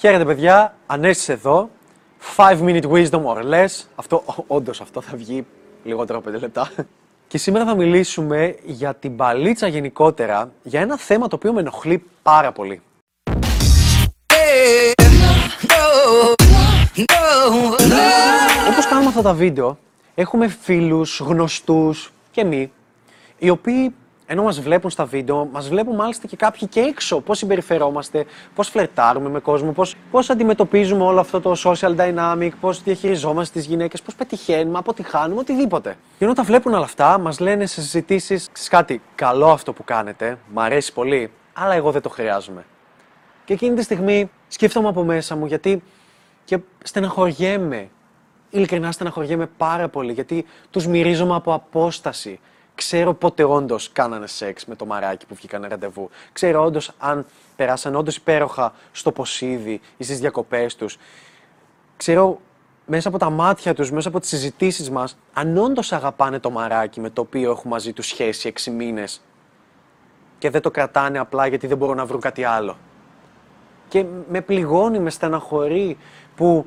Χαίρετε παιδιά, Ανέστης εδώ. 5 minute wisdom or less. Αυτό, όντως αυτό θα βγει λιγότερο από 5 λεπτά. Και σήμερα θα μιλήσουμε για την παλίτσα γενικότερα, για ένα θέμα το οποίο με ενοχλεί πάρα πολύ. Όπως κάνουμε αυτά τα βίντεο, έχουμε φίλους, γνωστούς και μη, οι οποίοι ενώ μας βλέπουν στα βίντεο, μας βλέπουν μάλιστα και κάποιοι και έξω πώς συμπεριφερόμαστε, πώς φλερτάρουμε με κόσμο, πώς, πώς αντιμετωπίζουμε όλο αυτό το social dynamic, πώς διαχειριζόμαστε τις γυναίκες, πώς πετυχαίνουμε, αποτυχάνουμε, οτιδήποτε. Και ενώ τα βλέπουν όλα αυτά, μας λένε σε συζητήσεις, ξέρεις κάτι, καλό αυτό που κάνετε, μ' αρέσει πολύ, αλλά εγώ δεν το χρειάζομαι. Και εκείνη τη στιγμή σκέφτομαι από μέσα μου γιατί και στεναχωριέμαι. Ειλικρινά στεναχωριέμαι πάρα πολύ γιατί τους μυρίζομαι από απόσταση. Ξέρω πότε όντως κάνανε σεξ με το μαράκι που βγήκαν ραντεβού. Ξέρω όντως αν περάσαν όντως υπέροχα στο ποσίδι ή στις διακοπές τους. Ξέρω μέσα από τα μάτια τους, μέσα από τις συζητήσεις μας, αν όντως αγαπάνε το μαράκι με το οποίο έχουν μαζί τους σχέση 6 μήνες και δεν το κρατάνε απλά γιατί δεν μπορούν να βρουν κάτι άλλο. Και με πληγώνει, με στεναχωρεί που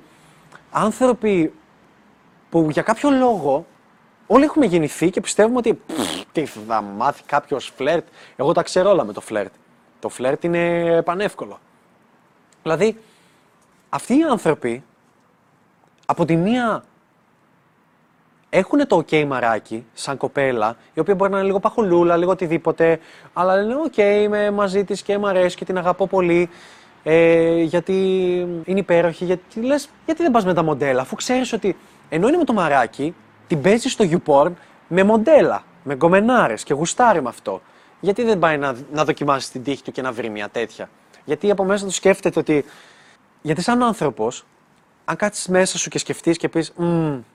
άνθρωποι που για κάποιο λόγο όλοι έχουμε γεννηθεί και πιστεύουμε ότι «Πφ, τι θα μάθει κάποιος φλερτ. Εγώ τα ξέρω όλα με το φλερτ. Το φλερτ είναι πανεύκολο. Δηλαδή, αυτοί οι άνθρωποι από τη μία έχουν το ok μαράκι, σαν κοπέλα, η οποία μπορεί να είναι λίγο παχουλούλα, λίγο οτιδήποτε, αλλά λένε ok, είμαι μαζί της και μου αρέσει και την αγαπώ πολύ. Ε, γιατί είναι υπέροχη, γιατί λες, γιατί δεν πας με τα μοντέλα, αφού ξέρεις ότι ενώ είναι με το μαράκι, την παίζει στο YouPorn με μοντέλα, με γκομενάρες και γουστάρει με αυτό. Γιατί δεν πάει να, να δοκιμάσει την τύχη του και να βρει μια τέτοια; Γιατί από μέσα του σκέφτεται ότι. Γιατί σαν άνθρωπος, αν κάτσει μέσα σου και σκεφτείς και πεις,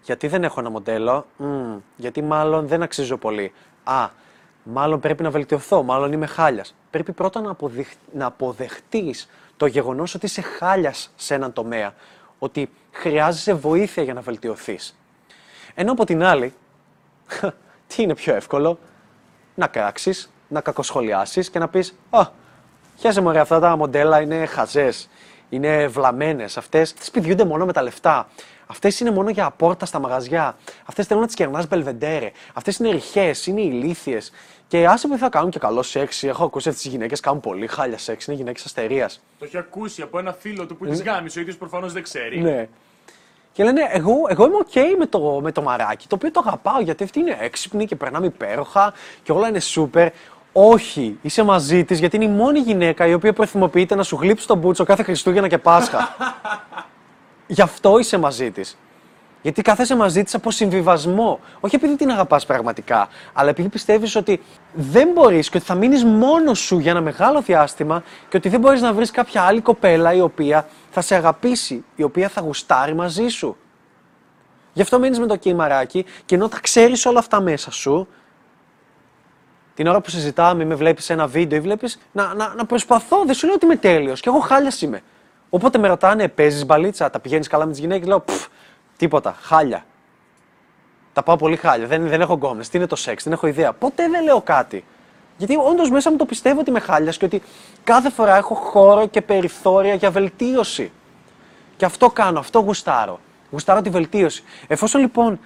γιατί δεν έχω ένα μοντέλο, «Μμμ, γιατί μάλλον δεν αξίζω πολύ. Α, μάλλον πρέπει να βελτιωθώ, μάλλον είμαι χάλιας. Πρέπει πρώτα να, αποδεχ... να αποδεχτείς το γεγονός ότι είσαι χάλιας σε έναν τομέα. Ότι χρειάζεσαι βοήθεια για να βελτιωθείς. Ενώ από την άλλη, τι είναι πιο εύκολο, να κράξεις, να κακοσχολιάσεις και να πεις: Α, χαίρεσαι μωρέ, αυτά τα μοντέλα είναι χαζές, είναι βλαμμένες. Αυτές σπιδιούνται μόνο με τα λεφτά. Αυτές είναι μόνο για απόρτα στα μαγαζιά. Αυτές θέλουν να τις κερνάς μπελβεντέρε. Αυτές είναι ρηχές, είναι ηλίθιες. Και άσε που θα κάνουν και καλό σεξ. Έχω ακούσει αυτές τις γυναίκες κάνουν πολύ χάλια σεξ. Είναι γυναίκες αστερίας. Το έχει ακούσει από ένα φίλο του που τη γάμισε, ο ίδιος προφανώς δεν ξέρει. Ναι. Και λένε, εγώ, εγώ είμαι οκ με, το, με το μαράκι, το οποίο το αγαπάω γιατί αυτή είναι έξυπνη και περνάμε υπέροχα και όλα είναι σούπερ. Όχι, είσαι μαζί της γιατί είναι η μόνη γυναίκα η οποία προθυμοποιείται να σου γλύψει τον μπούτσο κάθε Χριστούγεννα και Πάσχα. Γι' αυτό είσαι μαζί της. Γιατί κάθεσαι μαζί της από συμβιβασμό. Όχι επειδή την αγαπάς πραγματικά, αλλά επειδή πιστεύεις ότι δεν μπορείς και ότι θα μείνεις μόνος σου για ένα μεγάλο διάστημα και ότι δεν μπορείς να βρεις κάποια άλλη κοπέλα η οποία θα σε αγαπήσει, η οποία θα γουστάρει μαζί σου. Γι' αυτό μένει με το κύμαράκι και ενώ τα ξέρεις όλα αυτά μέσα σου, την ώρα που συζητάμε, με βλέπεις ένα βίντεο ή βλέπεις να, να, να προσπαθώ. Δεν σου λέω ότι είμαι τέλειος και εγώ χάλια είμαι. Οπότε με ρωτάνε, παίζεις μπαλίτσα, τα πηγαίνεις καλά με τις γυναίκες; Λέω, «Πφ, τίποτα, χάλια. Τα πάω πολύ χάλια. Δεν, δεν έχω γκόμενε. Τι είναι το σεξ, δεν έχω ιδέα. Ποτέ δεν λέω κάτι. Γιατί όντως μέσα μου το πιστεύω ότι είμαι χάλιας και ότι κάθε φορά έχω χώρο και περιθώρια για βελτίωση. Και αυτό κάνω, αυτό γουστάρω. Γουστάρω τη βελτίωση. Εφόσον λοιπόν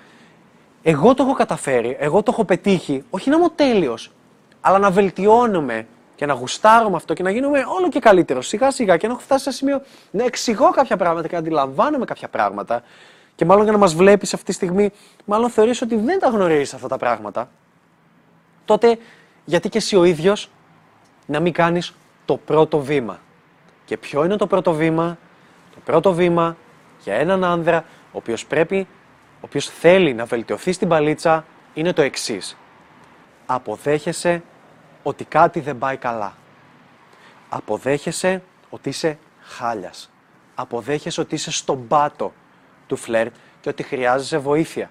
εγώ το έχω καταφέρει, εγώ το έχω πετύχει, όχι να είμαι τέλειος, αλλά να βελτιώνομαι και να γουστάρω με αυτό και να γίνομαι όλο και καλύτερος σιγά σιγά και να έχω φτάσει σε σημείο να εξηγώ κάποια πράγματα και να αντιλαμβάνομαι κάποια πράγματα. Και μάλλον για να μας βλέπεις αυτή τη στιγμή, μάλλον θεωρείς ότι δεν τα γνωρίζεις αυτά τα πράγματα. Τότε γιατί και εσύ ο ίδιος να μην κάνεις το πρώτο βήμα; Και ποιο είναι το πρώτο βήμα, το πρώτο βήμα για έναν άνδρα ο οποίος πρέπει, ο οποίος θέλει να βελτιωθεί στην παλίτσα είναι το εξής. Αποδέχεσαι ότι κάτι δεν πάει καλά. Αποδέχεσαι ότι είσαι χάλιας. Αποδέχεσαι ότι είσαι στον πάτο του φλερτ και ότι χρειάζεσαι βοήθεια.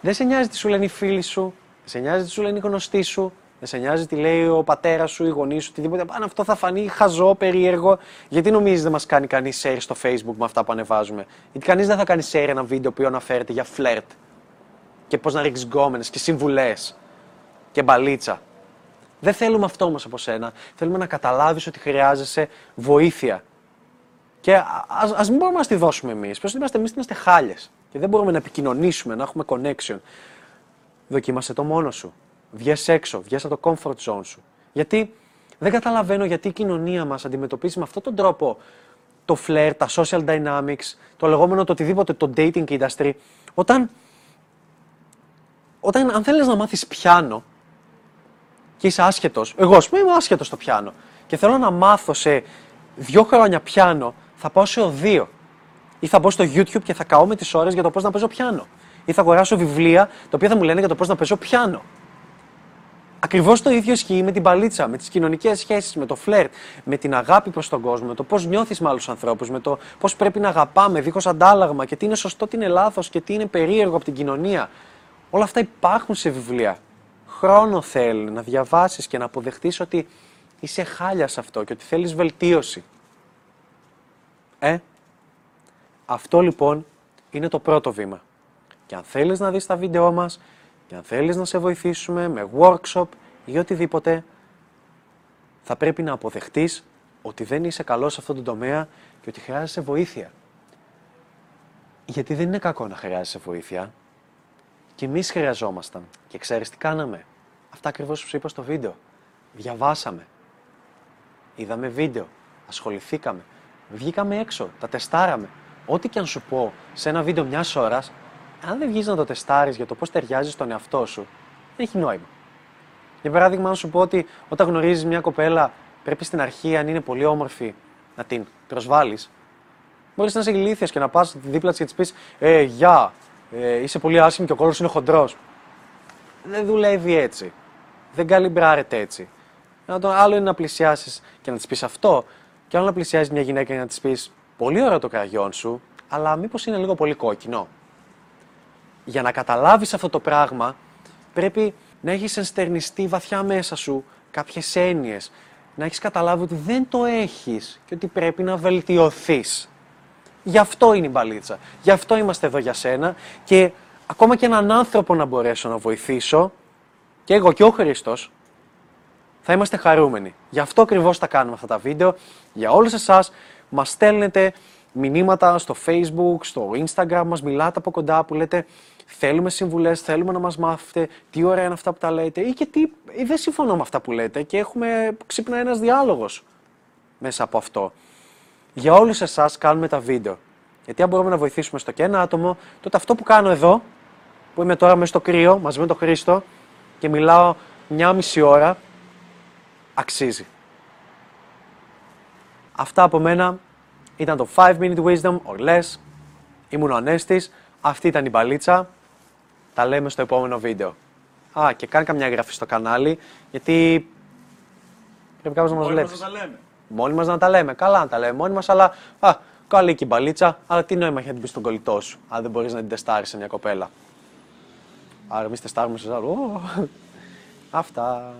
Δεν σε νοιάζει τι σου λένε οι φίλοι σου, δεν σε νοιάζει τι σου λένε οι γνωστοί σου, δεν σε νοιάζει τι λέει ο πατέρας σου, οι γονείς σου, οτιδήποτε. Αν αυτό θα φανεί χαζό, περίεργο, γιατί νομίζεις δεν μας κάνει κανείς share στο Facebook με αυτά που ανεβάζουμε; Γιατί κανείς δεν θα κάνει share ένα βίντεο που αναφέρεται για φλερτ και πώς να ρίξεις γκόμενες και συμβουλές και μπαλίτσα. Δεν θέλουμε αυτό όμως από σένα. Θέλουμε να καταλάβεις ότι χρειάζεσαι βοήθεια. Και ας ας μην μπορούμε να τη δώσουμε εμείς. Πε ότι είμαστε εμείς είμαστε χάλιε. Και δεν μπορούμε να επικοινωνήσουμε, να έχουμε connection. Δοκίμασε το μόνο σου. Βγες έξω, βγες από το comfort zone σου. Γιατί δεν καταλαβαίνω γιατί η κοινωνία μας αντιμετωπίζει με αυτόν τον τρόπο το flirt, τα social dynamics, το λεγόμενο το οτιδήποτε, το dating industry, όταν, όταν αν θέλεις να μάθεις πιάνο και είσαι άσχετος, εγώ ας πούμε είμαι άσχετος στο πιάνο και θέλω να μάθω σε δύο χρόνια πιάνο, θα πάω σε οδείο ή θα μπω στο YouTube και θα καώ με τις ώρες για το πώς να παίζω πιάνο ή θα αγοράσω βιβλία τα οποία θα μου λένε για το πώς να παίζω πιάνο. Ακριβώς το ίδιο ισχύει με την παλίτσα, με τις κοινωνικές σχέσεις, με το φλερτ, με την αγάπη προς τον κόσμο, με το πώς νιώθεις με άλλους ανθρώπους, με το πώς πρέπει να αγαπάμε δίχως αντάλλαγμα και τι είναι σωστό, τι είναι λάθος και τι είναι περίεργο από την κοινωνία. Όλα αυτά υπάρχουν σε βιβλία. Χρόνο θέλει να διαβάσεις και να αποδεχτείς ότι είσαι χάλια σε αυτό και ότι θέλεις βελτίωση. Ε, αυτό λοιπόν είναι το πρώτο βήμα. Και αν θέλεις να δεις τα βίντεό μας, και αν θέλεις να σε βοηθήσουμε με workshop ή οτιδήποτε, θα πρέπει να αποδεχτείς ότι δεν είσαι καλός σε αυτόν τον τομέα και ότι χρειάζεσαι βοήθεια. Γιατί δεν είναι κακό να χρειάζεσαι βοήθεια. Και εμείς χρειαζόμασταν. Και ξέρεις τι κάναμε. Αυτά ακριβώς που σου είπα στο βίντεο. Διαβάσαμε. Είδαμε βίντεο. Ασχοληθήκαμε. Βγήκαμε έξω. Τα τεστάραμε. Ό,τι και αν σου πω σε ένα βίντεο μιας ώρας, αν δεν βγεις να το τεστάρεις για το πώς ταιριάζει στον εαυτό σου, δεν έχει νόημα. Για παράδειγμα, αν σου πω ότι όταν γνωρίζεις μια κοπέλα, πρέπει στην αρχή, αν είναι πολύ όμορφη, να την προσβάλλεις. Μπορείς να είσαι ηλίθιος και να πας δίπλα της και της πεις: Ε, γεια, ε, είσαι πολύ άσχημη και ο κόλλο είναι χοντρός. Δεν δουλεύει έτσι. Δεν καλυμπράρεται έτσι. το άλλο είναι να πλησιάσεις και να της πεις αυτό, και άλλο να πλησιάζει μια γυναίκα και να της πεις: Πολύ ωραίο το κραγιόν σου, αλλά μήπως είναι λίγο πολύ κόκκινο για να καταλάβεις αυτό το πράγμα, πρέπει να έχεις ενστερνιστεί βαθιά μέσα σου κάποιες έννοιες. Να έχεις καταλάβει ότι δεν το έχεις και ότι πρέπει να βελτιωθείς. Γι' αυτό είναι η μπαλίτσα. Γι' αυτό είμαστε εδώ για σένα και ακόμα και έναν άνθρωπο να μπορέσω να βοηθήσω, και εγώ και ο Χριστός, θα είμαστε χαρούμενοι. Γι' αυτό ακριβώς τα κάνουμε αυτά τα βίντεο. Για όλους εσάς, μας στέλνετε μηνύματα στο facebook, στο instagram, μας μιλάτε από κοντά που λέτε θέλουμε συμβουλές, θέλουμε να μας μάθετε τι ωραία είναι αυτά που τα λέτε ή και τι ή δεν συμφωνώ με αυτά που λέτε και έχουμε ξύπνα ένας διάλογος μέσα από αυτό. Για όλους εσάς κάνουμε τα βίντεο. Γιατί αν μπορούμε να βοηθήσουμε στο και ένα άτομο, τότε αυτό που κάνω εδώ, που είμαι τώρα μέσα στο κρύο μαζί με τον Χρήστο και μιλάω μια μισή ώρα, αξίζει. Αυτά από μένα. Ήταν το 5 Minute Wisdom or less. Ήμουν ο Ανέστης. Αυτή ήταν η μπαλίτσα. Τα λέμε στο επόμενο βίντεο. Α, και κάνε καμιά εγγραφή στο κανάλι, γιατί πρέπει κάποιος να μας βλέπει. Μόνοι μας να τα λέμε. Μόνοι μας να τα λέμε. Καλά να τα λέμε μόνοι μας, αλλά α, καλή και η μπαλίτσα. Αλλά τι νόημα έχει να την πεις στον κολλητό σου, αν δεν μπορείς να την τεστάρεις σε μια κοπέλα. Άρα εμείς τεστάρουμε σε άλλου. Αυτά.